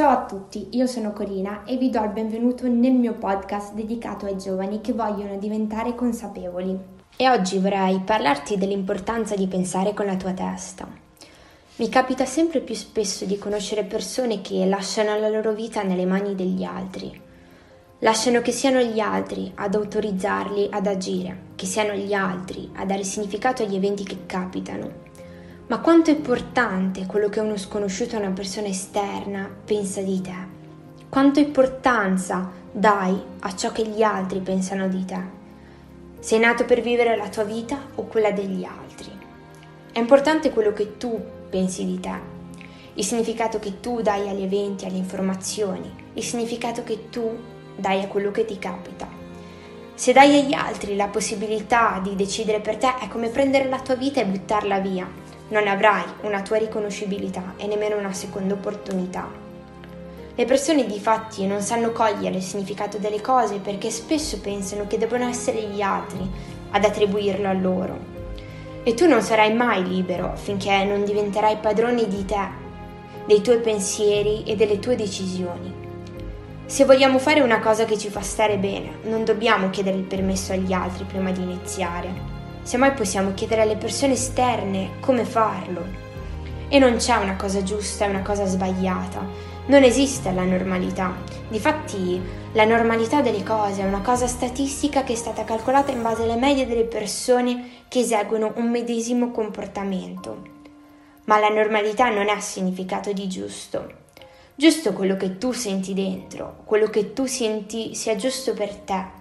Ciao a tutti, io sono Corina e vi do il benvenuto nel mio podcast dedicato ai giovani che vogliono diventare consapevoli. E oggi vorrei parlarti dell'importanza di pensare con la tua testa. Mi capita sempre più spesso di conoscere persone che lasciano la loro vita nelle mani degli altri. Lasciano che siano gli altri ad autorizzarli ad agire, che siano gli altri a dare significato agli eventi che capitano ma quanto è importante quello che uno sconosciuto, una persona esterna, pensa di te? Quanto importanza dai a ciò che gli altri pensano di te? Sei nato per vivere la tua vita o quella degli altri? È importante quello che tu pensi di te, il significato che tu dai agli eventi, alle informazioni, il significato che tu dai a quello che ti capita. Se dai agli altri la possibilità di decidere per te, è come prendere la tua vita e buttarla via non avrai una tua riconoscibilità e nemmeno una seconda opportunità. Le persone di fatti non sanno cogliere il significato delle cose perché spesso pensano che debbano essere gli altri ad attribuirlo a loro. E tu non sarai mai libero finché non diventerai padrone di te, dei tuoi pensieri e delle tue decisioni. Se vogliamo fare una cosa che ci fa stare bene, non dobbiamo chiedere il permesso agli altri prima di iniziare Semmai possiamo chiedere alle persone esterne come farlo. E non c'è una cosa giusta e una cosa sbagliata. Non esiste la normalità. Difatti, la normalità delle cose è una cosa statistica che è stata calcolata in base alle medie delle persone che eseguono un medesimo comportamento. Ma la normalità non ha significato di giusto. Giusto quello che tu senti dentro, quello che tu senti sia giusto per te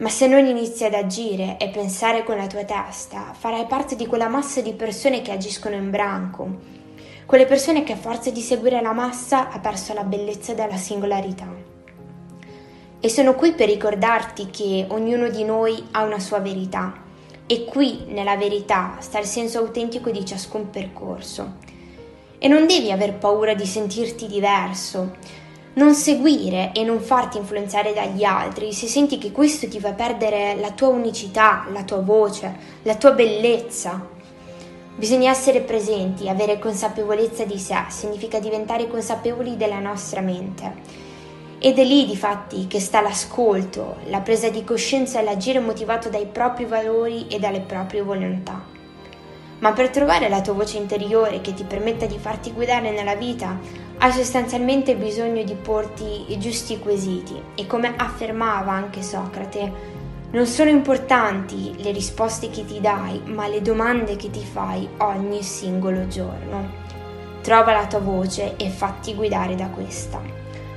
ma se non inizi ad agire e pensare con la tua testa, farai parte di quella massa di persone che agiscono in branco, quelle persone che a forza di seguire la massa ha perso la bellezza della singolarità. E sono qui per ricordarti che ognuno di noi ha una sua verità e qui nella verità sta il senso autentico di ciascun percorso. E non devi aver paura di sentirti diverso, non seguire e non farti influenzare dagli altri se senti che questo ti fa perdere la tua unicità, la tua voce, la tua bellezza. Bisogna essere presenti, avere consapevolezza di sé, significa diventare consapevoli della nostra mente. Ed è lì, difatti, che sta l'ascolto, la presa di coscienza e l'agire motivato dai propri valori e dalle proprie volontà. Ma per trovare la tua voce interiore che ti permetta di farti guidare nella vita, hai sostanzialmente bisogno di porti i giusti quesiti e come affermava anche Socrate, non sono importanti le risposte che ti dai, ma le domande che ti fai ogni singolo giorno. Trova la tua voce e fatti guidare da questa.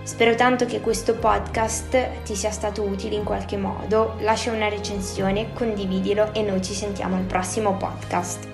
Spero tanto che questo podcast ti sia stato utile in qualche modo. Lascia una recensione, condividilo e noi ci sentiamo al prossimo podcast.